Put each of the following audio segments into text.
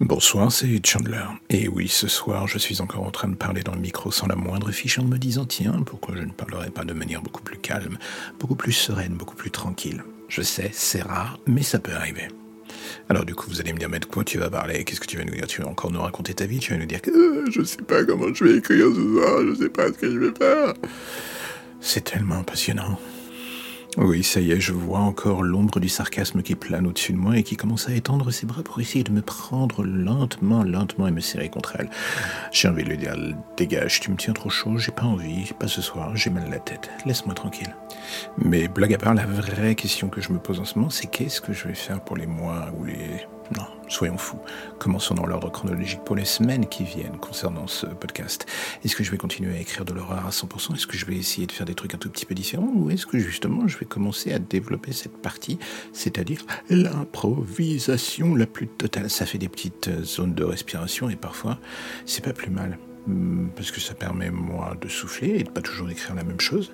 Bonsoir, c'est Chandler. Et oui, ce soir, je suis encore en train de parler dans le micro sans la moindre fiche en me disant tiens, pourquoi je ne parlerai pas de manière beaucoup plus calme, beaucoup plus sereine, beaucoup plus tranquille. Je sais, c'est rare, mais ça peut arriver. Alors du coup, vous allez me dire, mais de quoi tu vas parler? Qu'est-ce que tu vas nous dire? Tu vas encore nous raconter ta vie? Tu vas nous dire que euh, je sais pas comment je vais écrire ce soir, je sais pas ce que je vais faire. C'est tellement passionnant. Oui, ça y est, je vois encore l'ombre du sarcasme qui plane au-dessus de moi et qui commence à étendre ses bras pour essayer de me prendre lentement, lentement et me serrer contre elle. J'ai envie de lui dire, dégage, tu me tiens trop chaud, j'ai pas envie, pas ce soir, j'ai mal à la tête, laisse-moi tranquille. Mais blague à part, la vraie question que je me pose en ce moment, c'est qu'est-ce que je vais faire pour les mois ou les non, soyons fous. Commençons dans l'ordre chronologique pour les semaines qui viennent concernant ce podcast. Est-ce que je vais continuer à écrire de l'horreur à 100% Est-ce que je vais essayer de faire des trucs un tout petit peu différents? Ou est-ce que justement je vais commencer à développer cette partie, c'est-à-dire l'improvisation la plus totale? Ça fait des petites zones de respiration et parfois c'est pas plus mal. Hmm, parce que ça permet moi de souffler et de pas toujours écrire la même chose.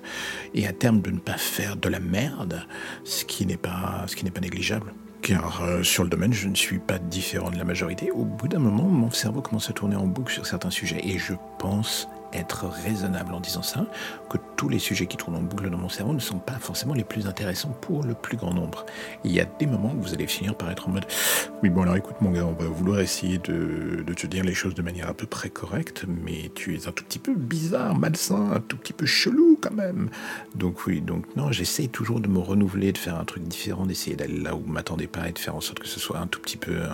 Et à terme de ne pas faire de la merde ce qui n'est pas ce qui n'est pas négligeable car euh, sur le domaine, je ne suis pas différent de la majorité. Au bout d'un moment, mon cerveau commence à tourner en boucle sur certains sujets, et je pense être raisonnable en disant ça, que tous les sujets qui tournent en boucle dans mon cerveau ne sont pas forcément les plus intéressants pour le plus grand nombre. il y a des moments où vous allez finir par être en mode Oui, bon, alors écoute, mon gars, on va vouloir essayer de, te dire les choses de manière à peu près correcte, mais tu es un tout petit peu bizarre, malsain, un tout petit peu chelou quand même. Donc, oui, donc non, j'essaye toujours de me renouveler, de faire un truc différent, d'essayer d'aller là où vous m'attendez pas et de faire en sorte que ce soit un tout petit peu. Euh,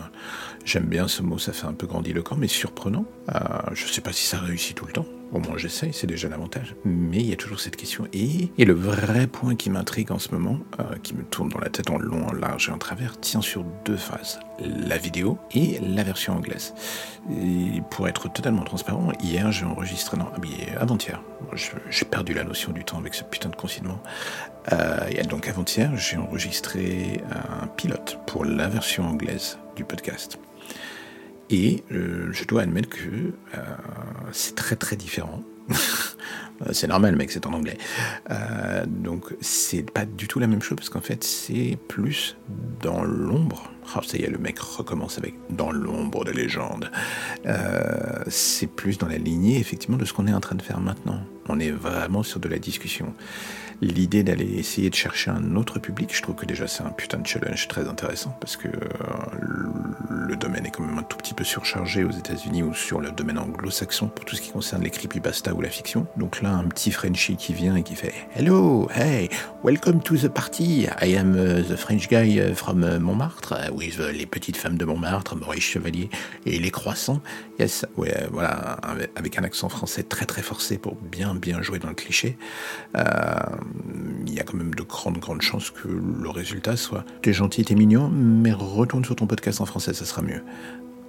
j'aime bien ce mot, ça fait un peu grandiloquent, mais surprenant. Euh, je sais pas si ça réussit tout le temps. Au moins j'essaye, c'est déjà l'avantage. Mais il y a toujours cette question. Et, le vrai point qui m'intrigue en ce moment, euh, qui me tourne dans la tête en long, en large et en travers, tient sur deux phases. La vidéo et la version anglaise. Et pour être totalement transparent, hier j'ai enregistré, non, avant-hier, j'ai perdu la notion du temps avec ce putain de confinement. Euh, donc avant-hier, j'ai enregistré un pilote pour la version anglaise du podcast. Et euh, je dois admettre que euh, c'est très très différent. c'est normal, mec, c'est en anglais. Euh, donc c'est pas du tout la même chose parce qu'en fait c'est plus dans l'ombre. Oh, ça y est, le mec recommence avec dans l'ombre de légende. c'est plus dans la lignée effectivement de ce qu'on est en train de faire maintenant. On est vraiment sur de la discussion l'idée d'aller essayer de chercher un autre public, je trouve que déjà c'est un putain de challenge très intéressant parce que le domaine est quand même un tout petit peu surchargé aux États-Unis ou sur le domaine anglo-saxon pour tout ce qui concerne les creepypasta ou la fiction. Donc là, un petit Frenchie qui vient et qui fait Hello, hey, welcome to the party. I am uh, the French guy uh, from uh, Montmartre with les petites femmes de Montmartre, Maurice Chevalier et les croissants. Yes, ouais, voilà, avec un accent français très très forcé pour bien bien jouer dans le cliché. Euh, il y a quand même de grandes grandes chances que le résultat soit t'es gentil, t'es mignon, mais retourne sur ton podcast en français, ça sera mieux.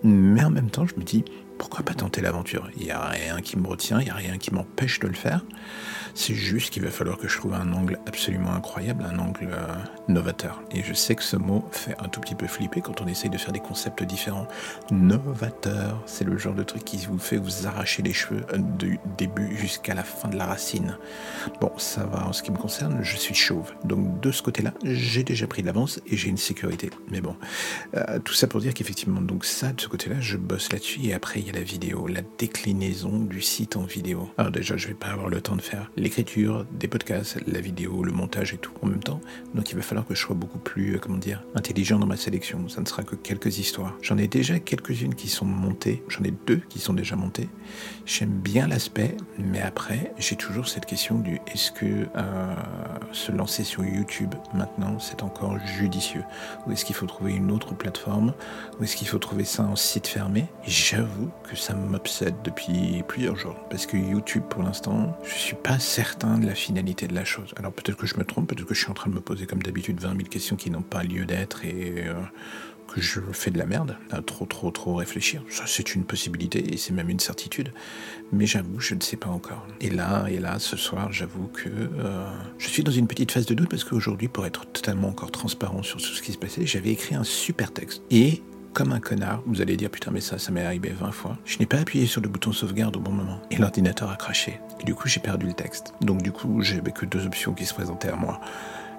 Mais en même temps, je me dis, pourquoi pas tenter l'aventure? Il n'y a rien qui me retient, il n'y a rien qui m'empêche de le faire. C'est juste qu'il va falloir que je trouve un angle absolument incroyable, un angle euh, novateur. Et je sais que ce mot fait un tout petit peu flipper quand on essaye de faire des concepts différents. Novateur, c'est le genre de truc qui vous fait vous arracher les cheveux euh, du début jusqu'à la fin de la racine. Bon, ça va en ce qui me concerne, je suis chauve. Donc de ce côté-là, j'ai déjà pris de l'avance et j'ai une sécurité. Mais bon, euh, tout ça pour dire qu'effectivement, donc ça, de ce côté-là, je bosse là-dessus et après, il y a la vidéo, la déclinaison du site en vidéo. Alors déjà, je vais pas avoir le temps de faire l'écriture, des podcasts, la vidéo, le montage et tout en même temps. Donc il va falloir que je sois beaucoup plus, euh, comment dire, intelligent dans ma sélection. Ça ne sera que quelques histoires. J'en ai déjà quelques-unes qui sont montées. J'en ai deux qui sont déjà montées. J'aime bien l'aspect, mais après, j'ai toujours cette question du est-ce que euh, se lancer sur YouTube maintenant, c'est encore judicieux? Ou est-ce qu'il faut trouver une autre plateforme? Ou est-ce qu'il faut trouver ça en site fermé? J'avoue que ça m'obsède depuis plusieurs jours. Parce que YouTube, pour l'instant, je suis pas certain de la finalité de la chose. Alors peut-être que je me trompe, peut-être que je suis en train de me poser comme d'habitude 20 000 questions qui n'ont pas lieu d'être et euh, que je fais de la merde, à trop trop trop réfléchir. Ça c'est une possibilité et c'est même une certitude. Mais j'avoue, je ne sais pas encore. Et là, et là, ce soir, j'avoue que euh, je suis dans une petite phase de doute parce qu'aujourd'hui, pour être totalement encore transparent sur tout ce qui se passait, j'avais écrit un super texte. Et comme un connard, vous allez dire putain mais ça, ça m'est arrivé 20 fois. Je n'ai pas appuyé sur le bouton sauvegarde au bon moment. Et l'ordinateur a craché. Et du coup j'ai perdu le texte. Donc du coup j'avais que deux options qui se présentaient à moi.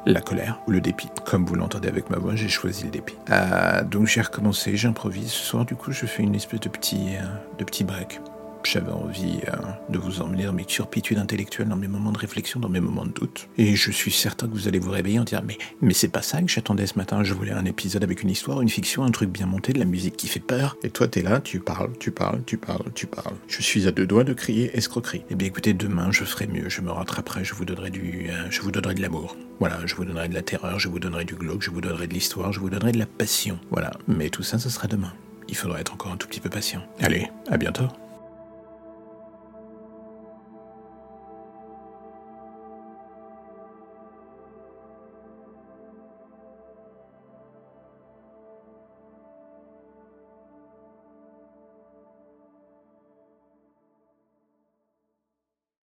la colère ou le dépit. Comme vous l'entendez avec ma voix, j'ai choisi le dépit. Euh, donc j'ai recommencé, j'improvise. Ce soir, du coup, je fais une espèce de petit, euh, de petit break j'avais envie euh, de vous emmener dans mes turpitudes intellectuelles, dans mes moments de réflexion, dans mes moments de doute. Et je suis certain que vous allez vous réveiller en disant mais mais c'est pas ça que j'attendais ce matin. Je voulais un épisode avec une histoire, une fiction, un truc bien monté, de la musique qui fait peur. Et toi t'es là, tu parles, tu parles, tu parles, tu parles. Je suis à deux doigts de crier escroquerie. Eh bien écoutez, demain je ferai mieux, je me rattraperai, je vous donnerai du, euh, je vous donnerai de l'amour. Voilà, je vous donnerai de la terreur, je vous donnerai du glauque, je vous donnerai de l'histoire, je vous donnerai de la passion. Voilà, mais tout ça, ce sera demain. Il faudra être encore un tout petit peu patient. Allez, à bientôt.